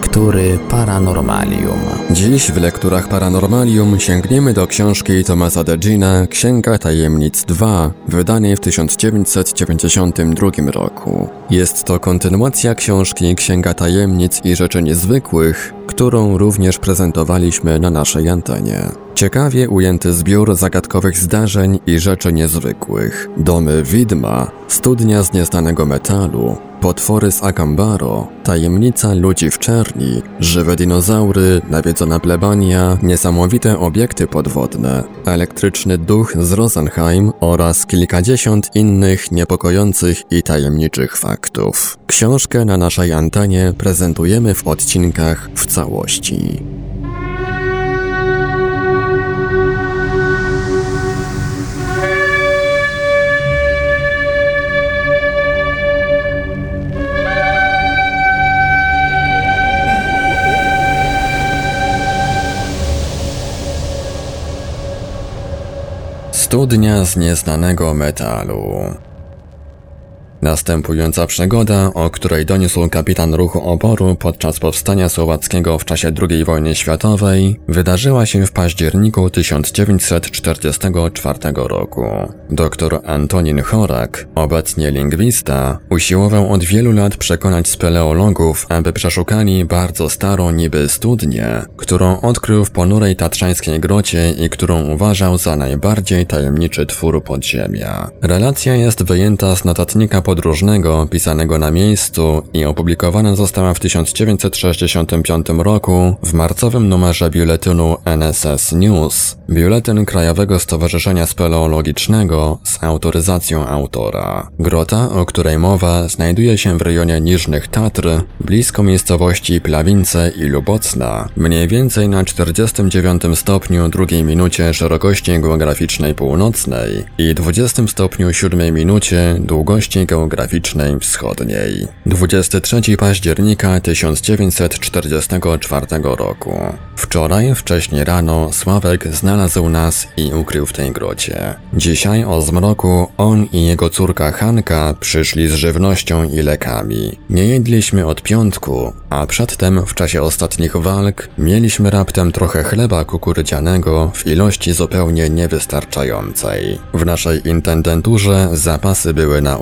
Lektury Paranormalium. Dziś w lekturach Paranormalium sięgniemy do książki Tomasa Degina Księga Tajemnic 2, wydanej w 1992 roku. Jest to kontynuacja książki Księga Tajemnic i Rzeczy Niezwykłych, którą również prezentowaliśmy na naszej antenie. Ciekawie ujęty zbiór zagadkowych zdarzeń i rzeczy niezwykłych. Domy widma, studnia z nieznanego metalu, potwory z Akambaro, tajemnica ludzi w czerni, żywe dinozaury, nawiedzona plebania, niesamowite obiekty podwodne, elektryczny duch z Rosenheim oraz kilkadziesiąt innych niepokojących i tajemniczych faktów. Książkę na naszej antenie prezentujemy w odcinkach w całości. Studnia z nieznanego metalu. Następująca przygoda, o której doniósł kapitan ruchu oporu podczas powstania słowackiego w czasie II wojny światowej, wydarzyła się w październiku 1944 roku. Doktor Antonin Chorak, obecnie lingwista, usiłował od wielu lat przekonać speleologów, aby przeszukali bardzo starą niby studnię, którą odkrył w ponurej tatrzańskiej grocie i którą uważał za najbardziej tajemniczy twór podziemia. Relacja jest wyjęta z notatnika podróżnego pisanego na miejscu i opublikowana została w 1965 roku w marcowym numerze biuletynu NSS News, biuletyn Krajowego Stowarzyszenia Speleologicznego z autoryzacją autora. Grota, o której mowa, znajduje się w rejonie Niżnych Tatr, blisko miejscowości Plawince i Lubocna, mniej więcej na 49 stopniu drugiej minucie szerokości geograficznej północnej i 20 stopniu 7 minucie długości geograficznej geograficznej wschodniej. 23 października 1944 roku. Wczoraj, wcześnie rano, Sławek znalazł nas i ukrył w tej grocie. Dzisiaj o zmroku on i jego córka Hanka przyszli z żywnością i lekami. Nie jedliśmy od piątku, a przedtem w czasie ostatnich walk mieliśmy raptem trochę chleba kukurydzianego w ilości zupełnie niewystarczającej. W naszej intendenturze zapasy były na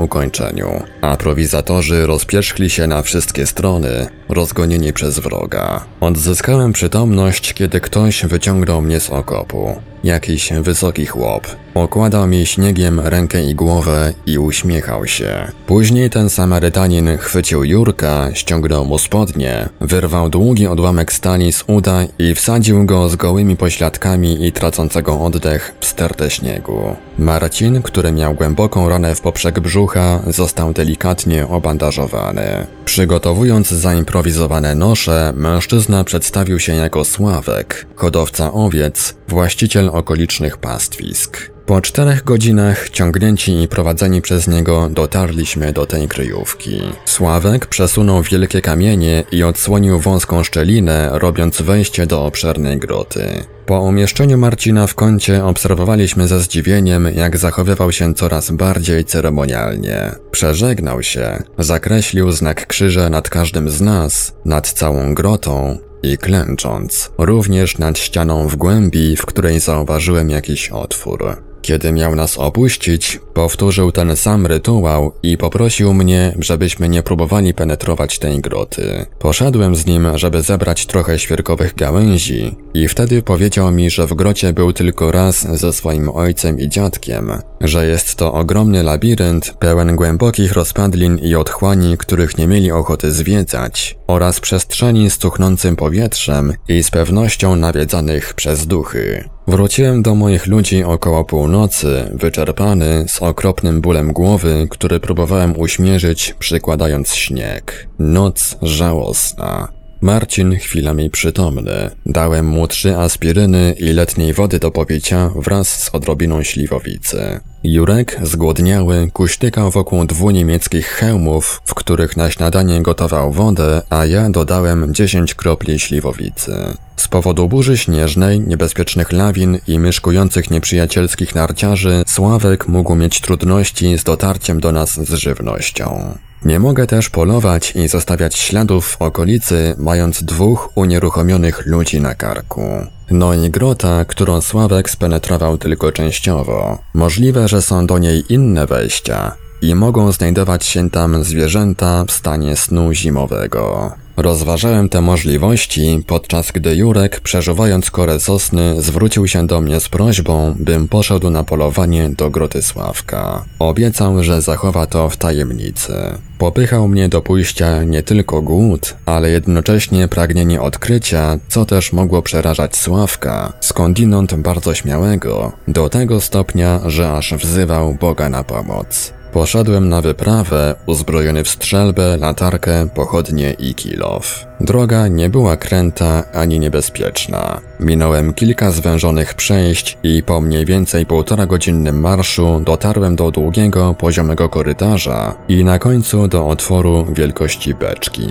ukończeniu a prowizatorzy rozpierzchli się na wszystkie strony, rozgonieni przez wroga. Odzyskałem przytomność, kiedy ktoś wyciągnął mnie z okopu. Jakiś wysoki chłop. Okładał mi śniegiem rękę i głowę i uśmiechał się. Później ten Samarytanin chwycił Jurka, ściągnął mu spodnie, wyrwał długi odłamek stali z uda i wsadził go z gołymi pośladkami i tracącego oddech w stertę śniegu. Marcin, który miał głęboką ranę w poprzek brzucha, został delikatnie obandażowany. Przygotowując zaimprowizowane nosze, mężczyzna przedstawił się jako Sławek, hodowca owiec, właściciel okolicznych pastwisk. Po czterech godzinach, ciągnięci i prowadzeni przez niego, dotarliśmy do tej kryjówki. Sławek przesunął wielkie kamienie i odsłonił wąską szczelinę, robiąc wejście do obszernej groty. Po umieszczeniu Marcina w kącie obserwowaliśmy ze zdziwieniem, jak zachowywał się coraz bardziej ceremonialnie. Przeżegnał się, zakreślił znak krzyża nad każdym z nas, nad całą grotą, i klęcząc, również nad ścianą w głębi, w której zauważyłem jakiś otwór. Kiedy miał nas opuścić, powtórzył ten sam rytuał i poprosił mnie, żebyśmy nie próbowali penetrować tej groty. Poszedłem z nim, żeby zebrać trochę świerkowych gałęzi i wtedy powiedział mi, że w grocie był tylko raz ze swoim ojcem i dziadkiem, że jest to ogromny labirynt pełen głębokich rozpadlin i otchłani, których nie mieli ochoty zwiedzać, oraz przestrzeni z cuchnącym powietrzem i z pewnością nawiedzanych przez duchy. Wróciłem do moich ludzi około północy, wyczerpany, z okropnym bólem głowy, który próbowałem uśmierzyć, przykładając śnieg. Noc żałosna. Marcin chwilami przytomny. Dałem mu trzy aspiryny i letniej wody do popicia wraz z odrobiną śliwowicy. Jurek, zgłodniały, kuśtykał wokół dwóch niemieckich hełmów, w których na śniadanie gotował wodę, a ja dodałem 10 kropli śliwowicy. Z powodu burzy śnieżnej, niebezpiecznych lawin i myszkujących nieprzyjacielskich narciarzy, Sławek mógł mieć trudności z dotarciem do nas z żywnością. Nie mogę też polować i zostawiać śladów w okolicy, mając dwóch unieruchomionych ludzi na karku. No i grota, którą Sławek spenetrował tylko częściowo. Możliwe, że są do niej inne wejścia i mogą znajdować się tam zwierzęta w stanie snu zimowego. Rozważałem te możliwości, podczas gdy Jurek, przeżuwając korę sosny, zwrócił się do mnie z prośbą, bym poszedł na polowanie do Groty Sławka. Obiecał, że zachowa to w tajemnicy. Popychał mnie do pójścia nie tylko głód, ale jednocześnie pragnienie odkrycia, co też mogło przerażać Sławka, skądinąd bardzo śmiałego, do tego stopnia, że aż wzywał Boga na pomoc. Poszedłem na wyprawę, uzbrojony w strzelbę, latarkę, pochodnie i kilof. Droga nie była kręta ani niebezpieczna. Minąłem kilka zwężonych przejść i po mniej więcej półtora godzinnym marszu dotarłem do długiego, poziomego korytarza i na końcu do otworu wielkości beczki.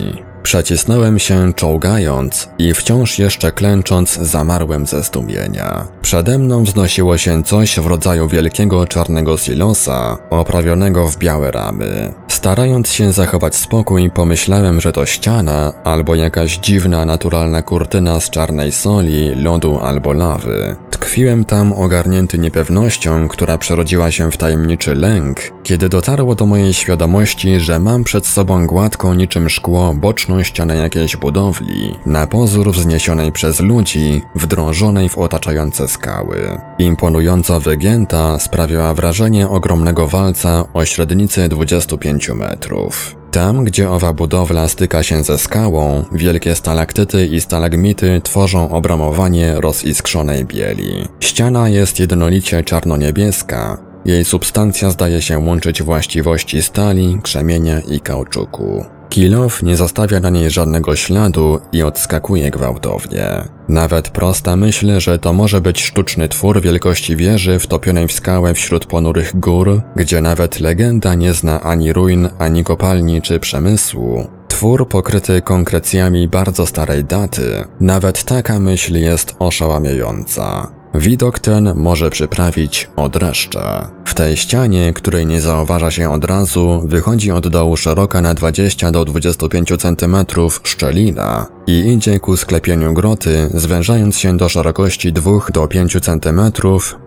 Przecisnąłem się czołgając i wciąż jeszcze klęcząc zamarłem ze zdumienia. Przede mną wznosiło się coś w rodzaju wielkiego czarnego silosa, oprawionego w białe ramy. Starając się zachować spokój, pomyślałem, że to ściana albo jakaś dziwna, naturalna kurtyna z czarnej soli, lodu albo lawy. Tkwiłem tam ogarnięty niepewnością, która przerodziła się w tajemniczy lęk, kiedy dotarło do mojej świadomości, że mam przed sobą gładką niczym szkło boczną ścianę jakiejś budowli, na pozór wzniesionej przez ludzi, wdrążonej w otaczające skały. Imponująco wygięta sprawiała wrażenie ogromnego walca o średnicy 25 metrów. Tam, gdzie owa budowla styka się ze skałą, wielkie stalaktyty i stalagmity tworzą obramowanie roziskrzonej bieli. Ściana jest jednolicie czarno-niebieska, jej substancja zdaje się łączyć właściwości stali, krzemienia i kauczuku. Kilow nie zostawia na niej żadnego śladu i odskakuje gwałtownie. Nawet prosta myśl, że to może być sztuczny twór wielkości wieży wtopionej w skałę wśród ponurych gór, gdzie nawet legenda nie zna ani ruin, ani kopalni czy przemysłu. Twór pokryty konkrecjami bardzo starej daty, nawet taka myśl jest oszałamiająca. Widok ten może przyprawić o dreszcze. W tej ścianie, której nie zauważa się od razu, wychodzi od dołu szeroka na 20 do 25 cm szczelina i idzie ku sklepieniu groty, zwężając się do szerokości 2 do 5 cm,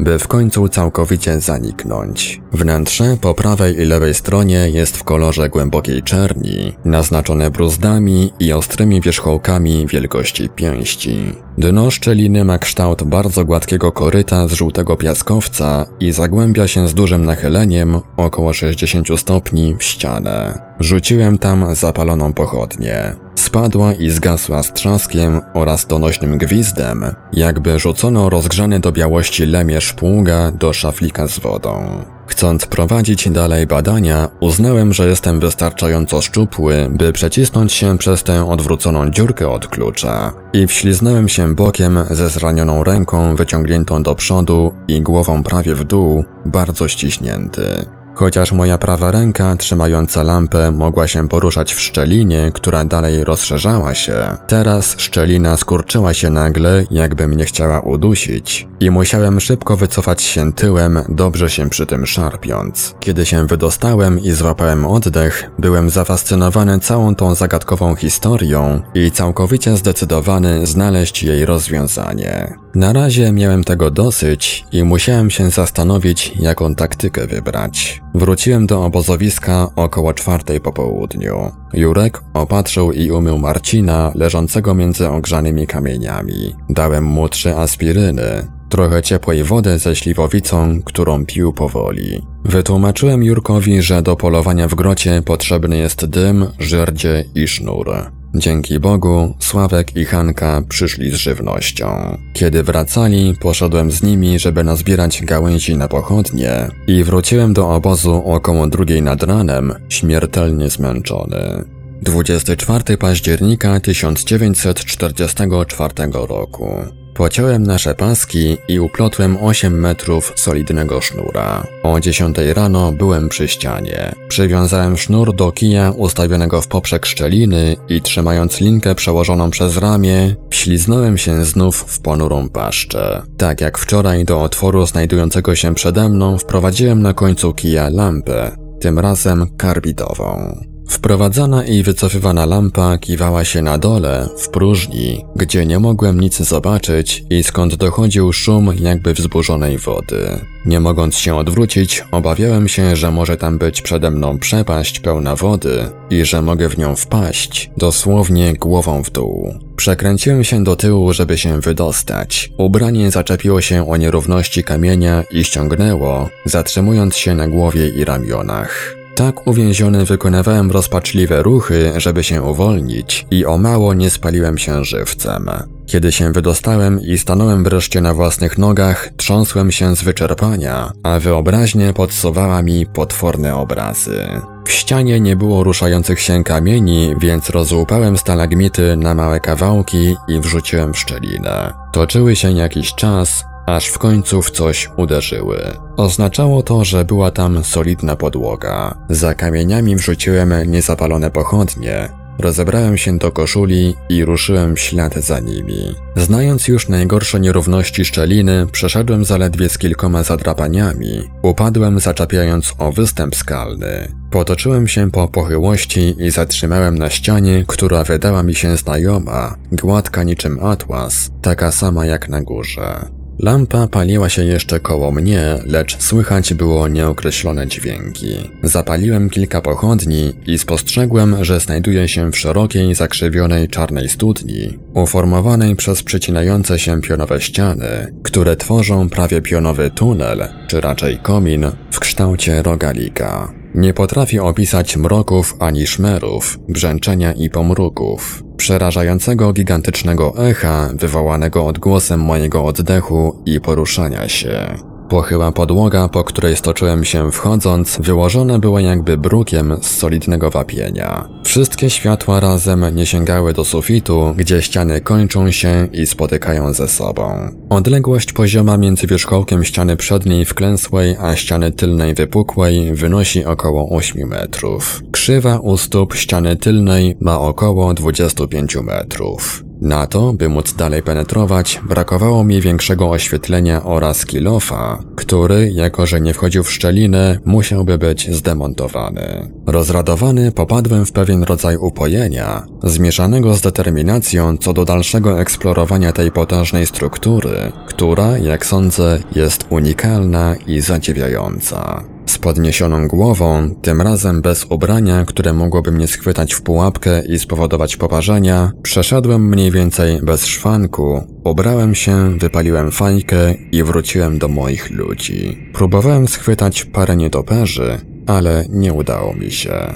by w końcu całkowicie zaniknąć. Wnętrze po prawej i lewej stronie jest w kolorze głębokiej czerni, naznaczone bruzdami i ostrymi wierzchołkami wielkości pięści. Dno szczeliny ma kształt bardzo gładkiego koryta z żółtego piaskowca i zagłębia się z dużym nachyleniem, około 60 stopni, w ścianę. Rzuciłem tam zapaloną pochodnię. Spadła i zgasła z trzaskiem oraz donośnym gwizdem, jakby rzucono rozgrzany do białości lemierz pługa do szaflika z wodą. Chcąc prowadzić dalej badania, uznałem, że jestem wystarczająco szczupły, by przecisnąć się przez tę odwróconą dziurkę od klucza i wśliznąłem się bokiem ze zranioną ręką wyciągniętą do przodu i głową prawie w dół, bardzo ściśnięty. Chociaż moja prawa ręka trzymająca lampę mogła się poruszać w szczelinie, która dalej rozszerzała się, teraz szczelina skurczyła się nagle, jakby mnie chciała udusić i musiałem szybko wycofać się tyłem, dobrze się przy tym szarpiąc. Kiedy się wydostałem i złapałem oddech, byłem zafascynowany całą tą zagadkową historią i całkowicie zdecydowany znaleźć jej rozwiązanie. Na razie miałem tego dosyć i musiałem się zastanowić, jaką taktykę wybrać. Wróciłem do obozowiska około czwartej po południu. Jurek opatrzył i umył Marcina, leżącego między ogrzanymi kamieniami. Dałem mu trzy aspiryny, trochę ciepłej wody ze śliwowicą, którą pił powoli. Wytłumaczyłem Jurkowi, że do polowania w grocie potrzebny jest dym, żerdzie i sznur. Dzięki Bogu, Sławek i Hanka przyszli z żywnością. Kiedy wracali, poszedłem z nimi, żeby nazbierać gałęzi na pochodnie i wróciłem do obozu około drugiej nad ranem, śmiertelnie zmęczony. 24 października 1944 roku. Pociąłem nasze paski i uplotłem 8 metrów solidnego sznura. O 10 rano byłem przy ścianie. Przywiązałem sznur do kija ustawionego w poprzek szczeliny i trzymając linkę przełożoną przez ramię, wśliznąłem się znów w ponurą paszczę. Tak jak wczoraj do otworu znajdującego się przede mną wprowadziłem na końcu kija lampę, tym razem karbidową. Wprowadzana i wycofywana lampa kiwała się na dole, w próżni, gdzie nie mogłem nic zobaczyć i skąd dochodził szum jakby wzburzonej wody. Nie mogąc się odwrócić, obawiałem się, że może tam być przede mną przepaść pełna wody i że mogę w nią wpaść, dosłownie głową w dół. Przekręciłem się do tyłu, żeby się wydostać. Ubranie zaczepiło się o nierówności kamienia i ściągnęło, zatrzymując się na głowie i ramionach. Tak uwięziony wykonywałem rozpaczliwe ruchy, żeby się uwolnić i o mało nie spaliłem się żywcem. Kiedy się wydostałem i stanąłem wreszcie na własnych nogach, trząsłem się z wyczerpania, a wyobraźnie podsuwała mi potworne obrazy. W ścianie nie było ruszających się kamieni, więc rozłupałem stalagmity na małe kawałki i wrzuciłem w szczelinę. Toczyły się jakiś czas, aż w końcu w coś uderzyły. Oznaczało to, że była tam solidna podłoga. Za kamieniami wrzuciłem niezapalone pochodnie, rozebrałem się do koszuli i ruszyłem w ślad za nimi. Znając już najgorsze nierówności szczeliny, przeszedłem zaledwie z kilkoma zadrapaniami. Upadłem zaczepiając o występ skalny. Potoczyłem się po pochyłości i zatrzymałem na ścianie, która wydała mi się znajoma, gładka niczym atlas, taka sama jak na górze. Lampa paliła się jeszcze koło mnie, lecz słychać było nieokreślone dźwięki. Zapaliłem kilka pochodni i spostrzegłem, że znajduję się w szerokiej, zakrzywionej czarnej studni, uformowanej przez przecinające się pionowe ściany, które tworzą prawie pionowy tunel, czy raczej komin, w kształcie rogalika. Nie potrafię opisać mroków ani szmerów, brzęczenia i pomruków przerażającego gigantycznego echa wywołanego odgłosem mojego oddechu i poruszania się. Pochyła podłoga, po której stoczyłem się wchodząc, wyłożona była jakby brukiem z solidnego wapienia. Wszystkie światła razem nie sięgały do sufitu, gdzie ściany kończą się i spotykają ze sobą. Odległość pozioma między wierzchołkiem ściany przedniej wklęsłej, a ściany tylnej wypukłej wynosi około 8 metrów. Krzywa u stóp ściany tylnej ma około 25 metrów. Na to, by móc dalej penetrować, brakowało mi większego oświetlenia oraz kilofa, który, jako że nie wchodził w szczelinę, musiałby być zdemontowany. Rozradowany popadłem w pewien rodzaj upojenia, zmieszanego z determinacją co do dalszego eksplorowania tej potężnej struktury, która, jak sądzę, jest unikalna i zadziwiająca. Z podniesioną głową, tym razem bez ubrania, które mogłoby mnie schwytać w pułapkę i spowodować poparzenia, przeszedłem mniej więcej bez szwanku, ubrałem się, wypaliłem fajkę i wróciłem do moich ludzi. Próbowałem schwytać parę nietoperzy, ale nie udało mi się.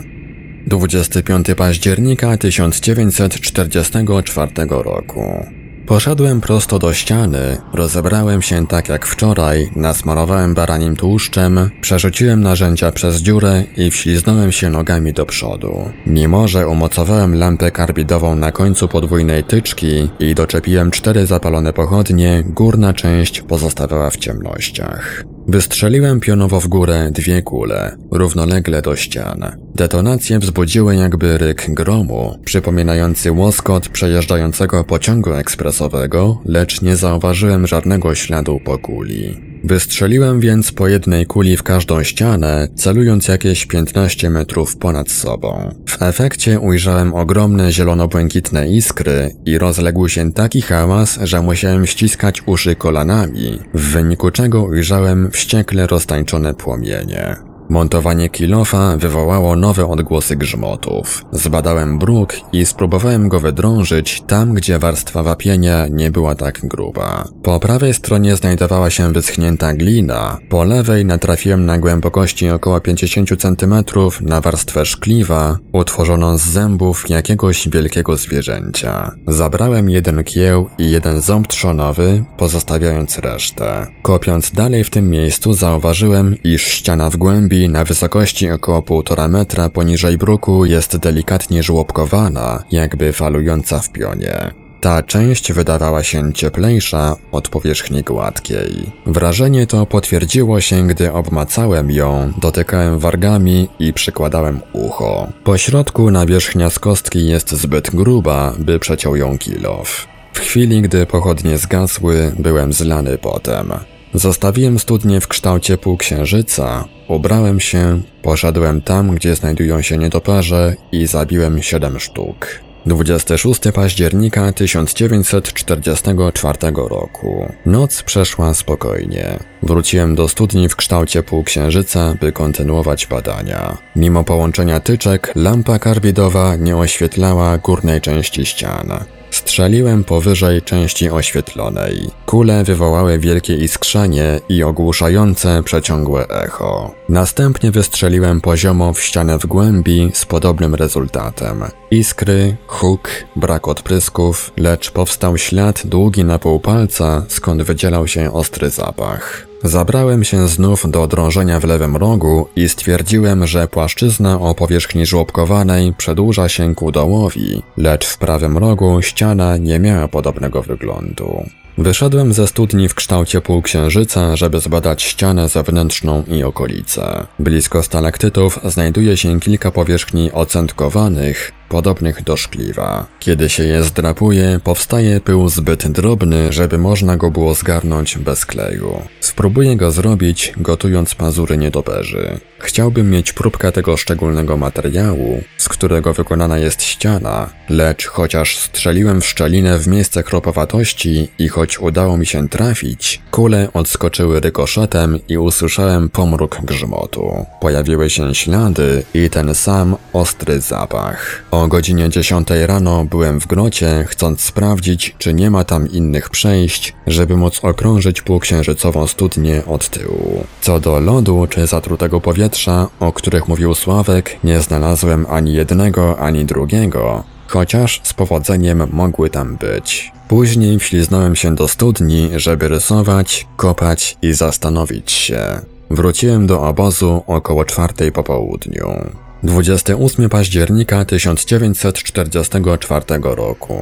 25 października 1944 roku. Poszedłem prosto do ściany, rozebrałem się tak jak wczoraj, nasmarowałem baranim tłuszczem, przerzuciłem narzędzia przez dziurę i wśliznąłem się nogami do przodu. Mimo, że umocowałem lampę karbidową na końcu podwójnej tyczki i doczepiłem cztery zapalone pochodnie, górna część pozostawiała w ciemnościach. Wystrzeliłem pionowo w górę dwie kule, równolegle do ścian. Detonacje wzbudziły jakby ryk gromu, przypominający łoskot przejeżdżającego pociągu ekspresowego, lecz nie zauważyłem żadnego śladu po kuli. Wystrzeliłem więc po jednej kuli w każdą ścianę, celując jakieś 15 metrów ponad sobą. W efekcie ujrzałem ogromne zielono-błękitne iskry i rozległ się taki hałas, że musiałem ściskać uszy kolanami, w wyniku czego ujrzałem wściekle roztańczone płomienie. Montowanie kilofa wywołało nowe odgłosy grzmotów. Zbadałem bruk i spróbowałem go wydrążyć tam, gdzie warstwa wapienia nie była tak gruba. Po prawej stronie znajdowała się wyschnięta glina, po lewej natrafiłem na głębokości około 50 cm na warstwę szkliwa, utworzoną z zębów jakiegoś wielkiego zwierzęcia. Zabrałem jeden kieł i jeden ząb trzonowy, pozostawiając resztę. Kopiąc dalej w tym miejscu zauważyłem, iż ściana w głębi głębi na wysokości około 1,5 metra poniżej bruku jest delikatnie żłobkowana, jakby falująca w pionie. Ta część wydawała się cieplejsza od powierzchni gładkiej. Wrażenie to potwierdziło się, gdy obmacałem ją, dotykałem wargami i przykładałem ucho. Po środku nawierzchnia z kostki jest zbyt gruba, by przeciął ją kilow. W chwili, gdy pochodnie zgasły, byłem zlany potem. Zostawiłem studnię w kształcie półksiężyca, ubrałem się, poszedłem tam, gdzie znajdują się nietoperze i zabiłem siedem sztuk. 26 października 1944 roku. Noc przeszła spokojnie. Wróciłem do studni w kształcie półksiężyca, by kontynuować badania. Mimo połączenia tyczek, lampa karbidowa nie oświetlała górnej części ścian. Strzeliłem powyżej części oświetlonej. Kule wywołały wielkie iskrzenie i ogłuszające przeciągłe echo. Następnie wystrzeliłem poziomo w ścianę w głębi z podobnym rezultatem. Iskry, huk, brak odprysków, lecz powstał ślad długi na pół palca, skąd wydzielał się ostry zapach. Zabrałem się znów do drążenia w lewym rogu i stwierdziłem, że płaszczyzna o powierzchni żłobkowanej przedłuża się ku dołowi, lecz w prawym rogu ściana nie miała podobnego wyglądu. Wyszedłem ze studni w kształcie półksiężyca, żeby zbadać ścianę zewnętrzną i okolice. Blisko stalaktytów znajduje się kilka powierzchni ocentkowanych, podobnych do szkliwa. Kiedy się je zdrapuje, powstaje pył zbyt drobny, żeby można go było zgarnąć bez kleju. Spróbuję go zrobić, gotując pazury niedoberzy. Chciałbym mieć próbkę tego szczególnego materiału, z którego wykonana jest ściana, lecz chociaż strzeliłem w szczelinę w miejsce kropowatości i choć udało mi się trafić, kule odskoczyły rykoszetem i usłyszałem pomruk grzmotu. Pojawiły się ślady i ten sam ostry zapach. O godzinie 10 rano byłem w grocie, chcąc sprawdzić, czy nie ma tam innych przejść, żeby móc okrążyć półksiężycową studnię od tyłu. Co do lodu czy zatrutego powietrza, o których mówił Sławek, nie znalazłem ani jednego, ani drugiego, chociaż z powodzeniem mogły tam być. Później wśliznąłem się do studni, żeby rysować, kopać i zastanowić się. Wróciłem do obozu około czwartej po południu. 28 października 1944 roku.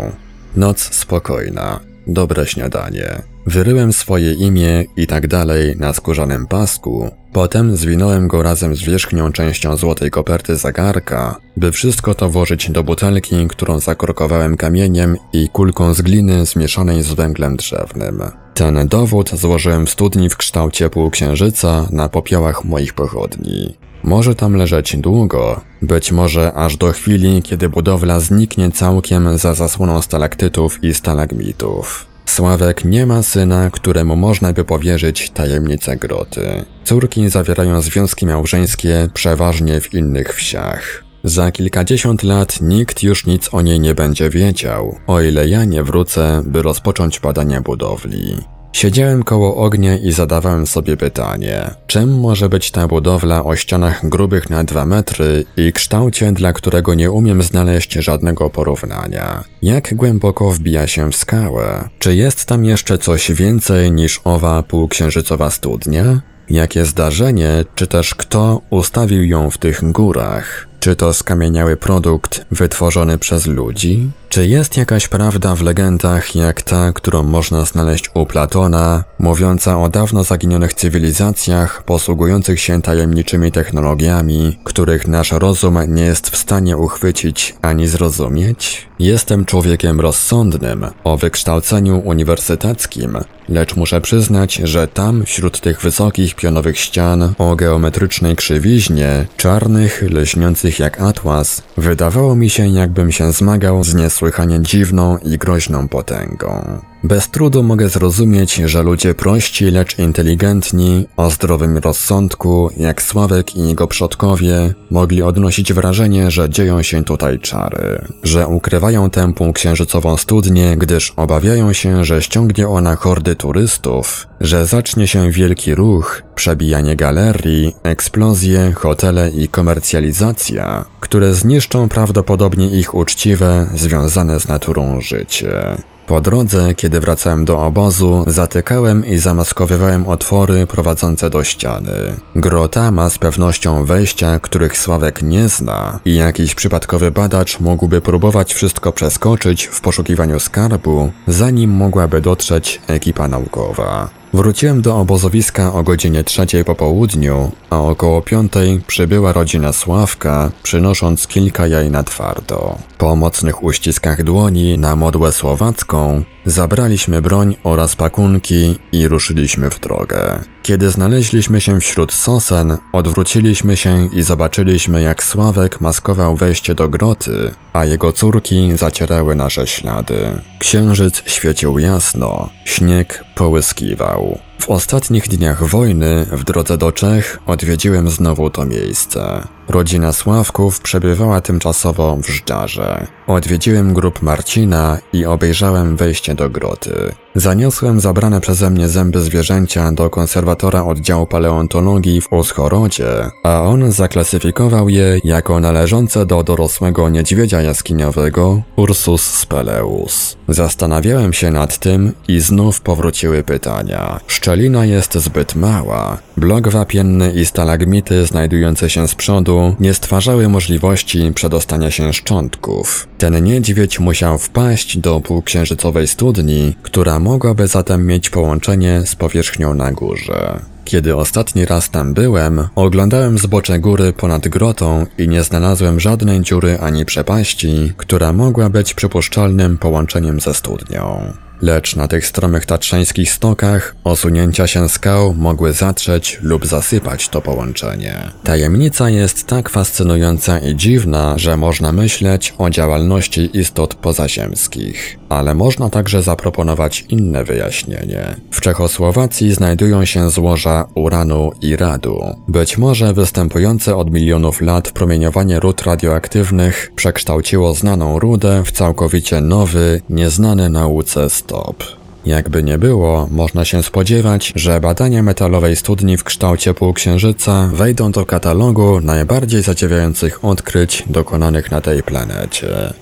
Noc spokojna, dobre śniadanie. Wyryłem swoje imię i tak dalej na skórzanym pasku, potem zwinąłem go razem z wierzchnią częścią złotej koperty zegarka, by wszystko to włożyć do butelki, którą zakorkowałem kamieniem i kulką z gliny zmieszanej z węglem drzewnym. Ten dowód złożyłem w studni w kształcie półksiężyca na popiołach moich pochodni. Może tam leżeć długo, być może aż do chwili, kiedy budowla zniknie całkiem za zasłoną stalaktytów i stalagmitów. Sławek nie ma syna, któremu można by powierzyć tajemnicę groty. Córki zawierają związki małżeńskie przeważnie w innych wsiach. Za kilkadziesiąt lat nikt już nic o niej nie będzie wiedział, o ile ja nie wrócę, by rozpocząć badania budowli. Siedziałem koło ognia i zadawałem sobie pytanie, czym może być ta budowla o ścianach grubych na dwa metry i kształcie, dla którego nie umiem znaleźć żadnego porównania? Jak głęboko wbija się w skałę? Czy jest tam jeszcze coś więcej niż owa półksiężycowa studnia? Jakie zdarzenie, czy też kto ustawił ją w tych górach? Czy to skamieniały produkt wytworzony przez ludzi? Czy jest jakaś prawda w legendach jak ta, którą można znaleźć u Platona, mówiąca o dawno zaginionych cywilizacjach posługujących się tajemniczymi technologiami, których nasz rozum nie jest w stanie uchwycić ani zrozumieć? Jestem człowiekiem rozsądnym, o wykształceniu uniwersyteckim, lecz muszę przyznać, że tam, wśród tych wysokich pionowych ścian, o geometrycznej krzywiźnie, czarnych, leśniących jak atlas, wydawało mi się, jakbym się zmagał z niesłychanie dziwną i groźną potęgą. Bez trudu mogę zrozumieć, że ludzie prości, lecz inteligentni, o zdrowym rozsądku, jak Sławek i jego przodkowie, mogli odnosić wrażenie, że dzieją się tutaj czary, że ukrywają tę półksiężycową studnię, gdyż obawiają się, że ściągnie ona hordy turystów, że zacznie się wielki ruch, przebijanie galerii, eksplozje, hotele i komercjalizacja, które zniszczą prawdopodobnie ich uczciwe, związane z naturą życie. Po drodze, kiedy wracałem do obozu, zatykałem i zamaskowywałem otwory prowadzące do ściany. Grota ma z pewnością wejścia, których Sławek nie zna i jakiś przypadkowy badacz mógłby próbować wszystko przeskoczyć w poszukiwaniu skarbu, zanim mogłaby dotrzeć ekipa naukowa. Wróciłem do obozowiska o godzinie trzeciej po południu, a około piątej przybyła rodzina Sławka, przynosząc kilka jaj na twardo. Po mocnych uściskach dłoni na modłę słowacką zabraliśmy broń oraz pakunki i ruszyliśmy w drogę. Kiedy znaleźliśmy się wśród sosen, odwróciliśmy się i zobaczyliśmy jak Sławek maskował wejście do groty, a jego córki zacierały nasze ślady. Księżyc świecił jasno, śnieg połyskiwał. W ostatnich dniach wojny, w drodze do Czech, odwiedziłem znowu to miejsce. Rodzina Sławków przebywała tymczasowo w Żdżarze. Odwiedziłem grup Marcina i obejrzałem wejście do groty. Zaniosłem zabrane przeze mnie zęby zwierzęcia do konserwatora oddziału paleontologii w Uschorodzie, a on zaklasyfikował je jako należące do dorosłego niedźwiedzia jaskiniowego Ursus speleus. Zastanawiałem się nad tym i znów powróciły pytania. Szczelina jest zbyt mała. Blok wapienny i stalagmity znajdujące się z przodu nie stwarzały możliwości przedostania się szczątków. Ten niedźwiedź musiał wpaść do półksiężycowej studni, która mogłaby zatem mieć połączenie z powierzchnią na górze. Kiedy ostatni raz tam byłem, oglądałem zbocze góry ponad grotą i nie znalazłem żadnej dziury ani przepaści, która mogła być przypuszczalnym połączeniem ze studnią. Lecz na tych stromych tatrzańskich stokach osunięcia się skał mogły zatrzeć lub zasypać to połączenie. Tajemnica jest tak fascynująca i dziwna, że można myśleć o działalności istot pozaziemskich. Ale można także zaproponować inne wyjaśnienie. W Czechosłowacji znajdują się złoża uranu i radu. Być może występujące od milionów lat promieniowanie ród radioaktywnych przekształciło znaną rudę w całkowicie nowy, nieznany nauce stop. Jakby nie było, można się spodziewać, że badania metalowej studni w kształcie półksiężyca wejdą do katalogu najbardziej zadziwiających odkryć dokonanych na tej planecie.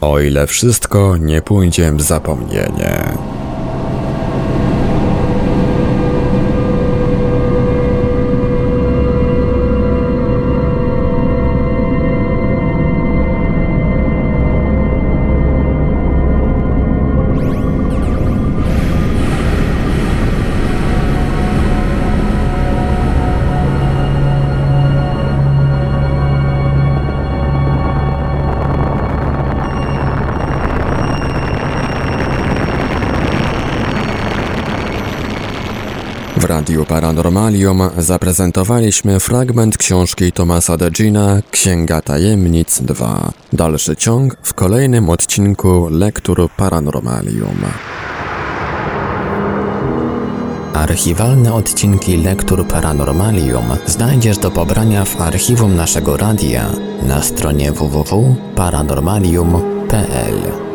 O ile wszystko nie pójdzie w zapomnienie. Paranormalium zaprezentowaliśmy fragment książki Tomasa Degina Księga Tajemnic 2. Dalszy ciąg w kolejnym odcinku Lektur Paranormalium. Archiwalne odcinki Lektur Paranormalium znajdziesz do pobrania w archiwum naszego radia na stronie www.paranormalium.pl.